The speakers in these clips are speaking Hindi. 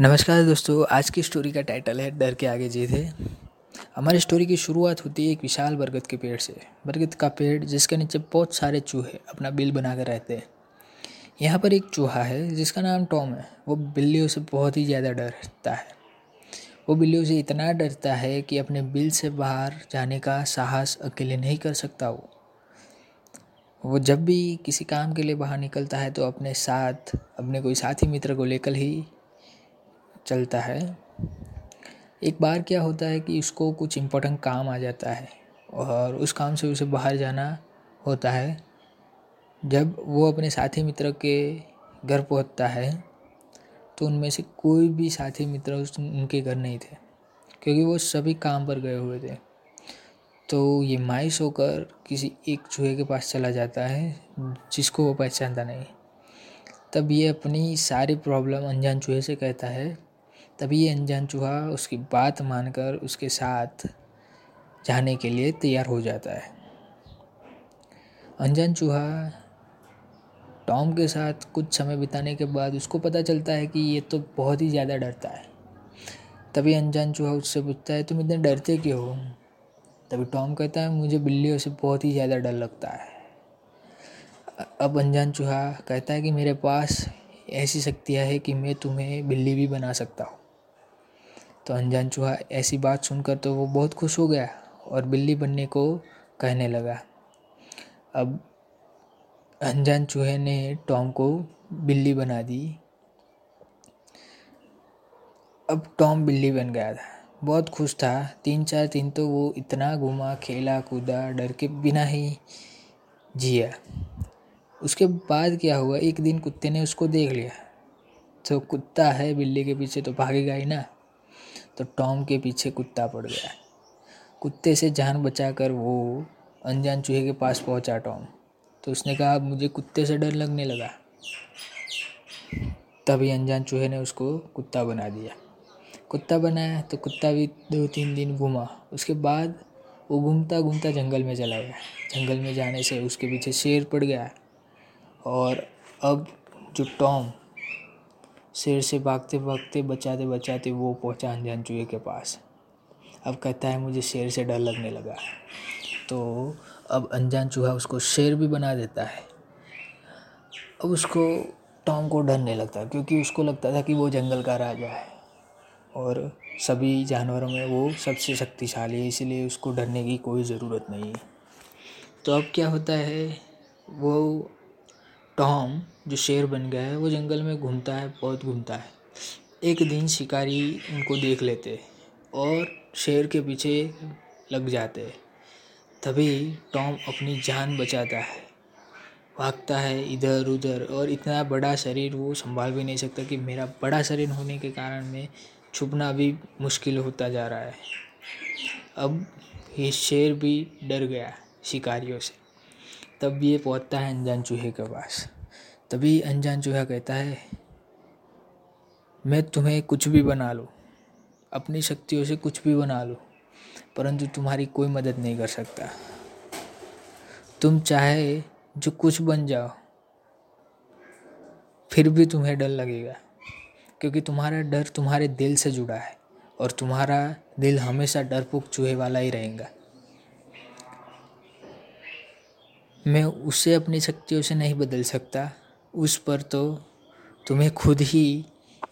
नमस्कार दोस्तों, आज की स्टोरी का टाइटल है, डर के आगे जीत है। हमारी स्टोरी की शुरुआत होती है एक विशाल बरगद के पेड़ से। बरगद का पेड़, जिसके नीचे बहुत सारे चूहे अपना बिल बना कर रहते हैं। यहाँ पर एक चूहा है, जिसका नाम टॉम है। वो बिल्लियों से बहुत ही ज़्यादा डरता है। वो बिल्लियों से इतना डरता है कि अपने बिल से बाहर जाने का साहस अकेले नहीं कर सकता वो। वो जब भी किसी काम के लिए बाहर निकलता है तो अपने साथ, अपने कोई साथी मित्र को लेकर ही चलता है। एक बार क्या होता है कि उसको कुछ इम्पोर्टेंट काम आ जाता है और उस काम से उसे बाहर जाना होता है। जब वो अपने साथी मित्र के घर पहुँचता है तो उनमें से कोई भी साथी मित्र उस, उनके घर नहीं थे, क्योंकि वो सभी काम पर गए हुए थे। तो ये माइस होकर किसी एक चूहे के पास चला जाता है, जिसको वो पहचानता नहीं। तब ये अपनी सारी प्रॉब्लम अनजान चूहे से कहता है तभी ये अनजान चूहा उसकी बात मानकर उसके साथ जाने के लिए तैयार हो जाता है। अनजान चूहा टॉम के साथ कुछ समय बिताने के बाद उसको पता चलता है कि ये तो बहुत ही ज़्यादा डरता है। तभी अनजान चूहा उससे पूछता है, तुम इतने डरते क्यों हो? तभी टॉम कहता है, मुझे बिल्लियों से बहुत ही ज़्यादा डर लगता है। अब अनजान चूहा कहता है कि, मेरे पास ऐसी शक्तियाँ है कि मैं तुम्हें बिल्ली भी बना सकता हूँ। तो अनजान चूहा ऐसी बात सुनकर तो वो बहुत खुश हो गया और बिल्ली बनने को कहने लगा। अब अनजान चूहे ने टॉम को बिल्ली बना दी। अब टॉम बिल्ली बन गया था। बहुत खुश था। तीन चार दिन तो वो इतना घूमा, खेला, कूदा, डर के बिना ही जिया। उसके बाद क्या हुआ? एक दिन कुत्ते ने उसको देख लिया। तो कुत्ता है, बिल्ली के पीछे तो भागेगा ही ना। तो टॉम के पीछे कुत्ता पड़ गया। कुत्ते से जान बचाकर वो अनजान चूहे के पास पहुँचा टॉम। तो उसने कहा, अब मुझे कुत्ते से डर लगने लगा। तभी अनजान चूहे ने उसको कुत्ता बना दिया। कुत्ता बनाया तो कुत्ता भी दो तीन दिन घूमा। उसके बाद वो घूमता घूमता जंगल में चला गया। जंगल में जाने से उसके पीछे शेर पड़ गया। और अब जो टॉम शेर से भागते भागते, बचाते बचाते वो पहुँचा अनजान चूहे के पास। अब कहता है, मुझे शेर से डर लगने लगा। तो अब अनजान चूहा उसको शेर भी बना देता है। अब उसको टॉम को डर नहीं लगता क्योंकि उसको लगता था कि वो जंगल का राजा है। और सभी जानवरों में वो सबसे शक्तिशाली है, इसलिए उसको डरने की कोई ज़रूरत नहीं है। तो अब क्या होता है, वो टॉम जो शेर बन गया है, वो जंगल में घूमता है, बहुत घूमता है। एक दिन शिकारी उनको देख लेते और शेर के पीछे लग जाते। तभी टॉम अपनी जान बचाता है, भागता है इधर उधर और इतना बड़ा शरीर वो संभाल भी नहीं सकता कि मेरा बड़ा शरीर होने के कारण में छुपना भी मुश्किल होता जा रहा है। अब ये शेर भी डर गया शिकारियों से। तब ये पहुँचता है अनजान चूहे के पास। तभी अनजान चूहा कहता है, मैं तुम्हें कुछ भी बना लूँ, अपनी शक्तियों से कुछ भी बना लूँ, परंतु तुम्हारी कोई मदद नहीं कर सकता। तुम चाहे जो कुछ बन जाओ, फिर भी तुम्हें डर लगेगा, क्योंकि तुम्हारा डर तुम्हारे दिल से जुड़ा है और तुम्हारा दिल हमेशा डरपोक चूहे वाला ही रहेगा। मैं उसे अपनी शक्तियों से नहीं बदल सकता। उस पर तो तुम्हें खुद ही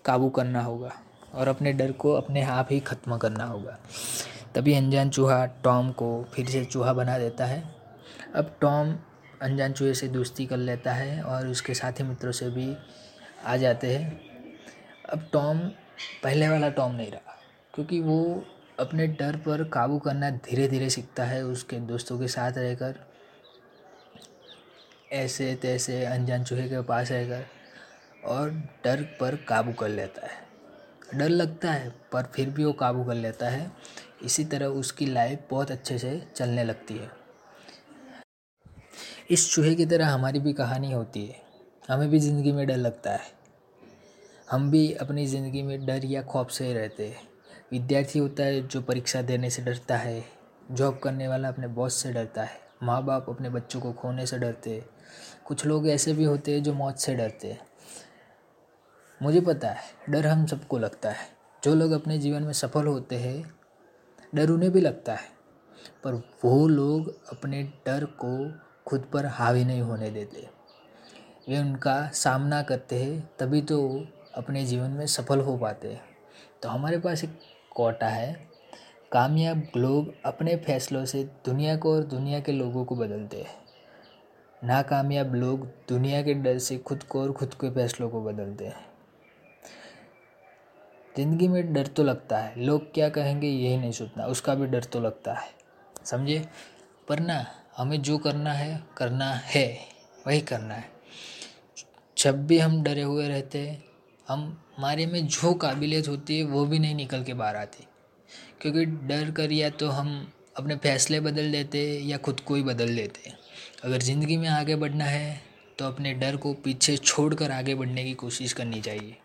काबू करना होगा और अपने डर को अपने आप ही ख़त्म करना होगा। तभी अनजान चूहा टॉम को फिर से चूहा बना देता है। अब टॉम अनजान चूहे से दोस्ती कर लेता है और उसके साथी मित्रों से भी आ जाते हैं। अब टॉम, पहले वाला टॉम नहीं रहा, क्योंकि वो अपने डर पर काबू करना धीरे धीरे सीखता है। उसके दोस्तों के साथ रहकर ऐसे तैसे अनजान चूहे के पास रहकर और डर पर काबू कर लेता है। डर लगता है, पर फिर भी वो काबू कर लेता है। इसी तरह उसकी लाइफ बहुत अच्छे से चलने लगती है। इस चूहे की तरह हमारी भी कहानी होती है। हमें भी ज़िंदगी में डर लगता है। हम भी अपनी ज़िंदगी में डर या खौफ से ही रहते हैं। विद्यार्थी होता है जो परीक्षा देने से डरता है जॉब करने वाला अपने बॉस से डरता है। माँ बाप अपने बच्चों को खोने से डरते। कुछ लोग ऐसे भी होते हैं जो मौत से डरते मुझे पता है, डर हम सबको लगता है। जो लोग अपने जीवन में सफल होते हैं, डर उन्हें भी लगता है। पर वो लोग अपने डर को खुद पर हावी नहीं होने देते। वे उनका सामना करते हैं, तभी तो अपने जीवन में सफल हो पाते हैं। तो हमारे पास एक कोटा है कामयाब लोग अपने फैसलों से दुनिया को और दुनिया के लोगों को बदलते हैं। नाकामयाब लोग दुनिया के डर से खुद को और खुद के फैसलों को बदलते हैं। ज़िंदगी में डर तो लगता है, लोग क्या कहेंगे यही नहीं सोचना, उसका भी डर तो लगता है, समझे? पर ना, हमें जो करना है करना है, वही करना है। जब भी हम डरे हुए रहते हैं, हम हमारे में जो काबिलियत होती है, वो भी नहीं निकल के बाहर आती। क्योंकि डर कर या तो हम अपने फैसले बदल देते या खुद को ही बदल देते। अगर ज़िंदगी में आगे बढ़ना है तो अपने डर को पीछे छोड़ कर आगे बढ़ने की कोशिश करनी चाहिए।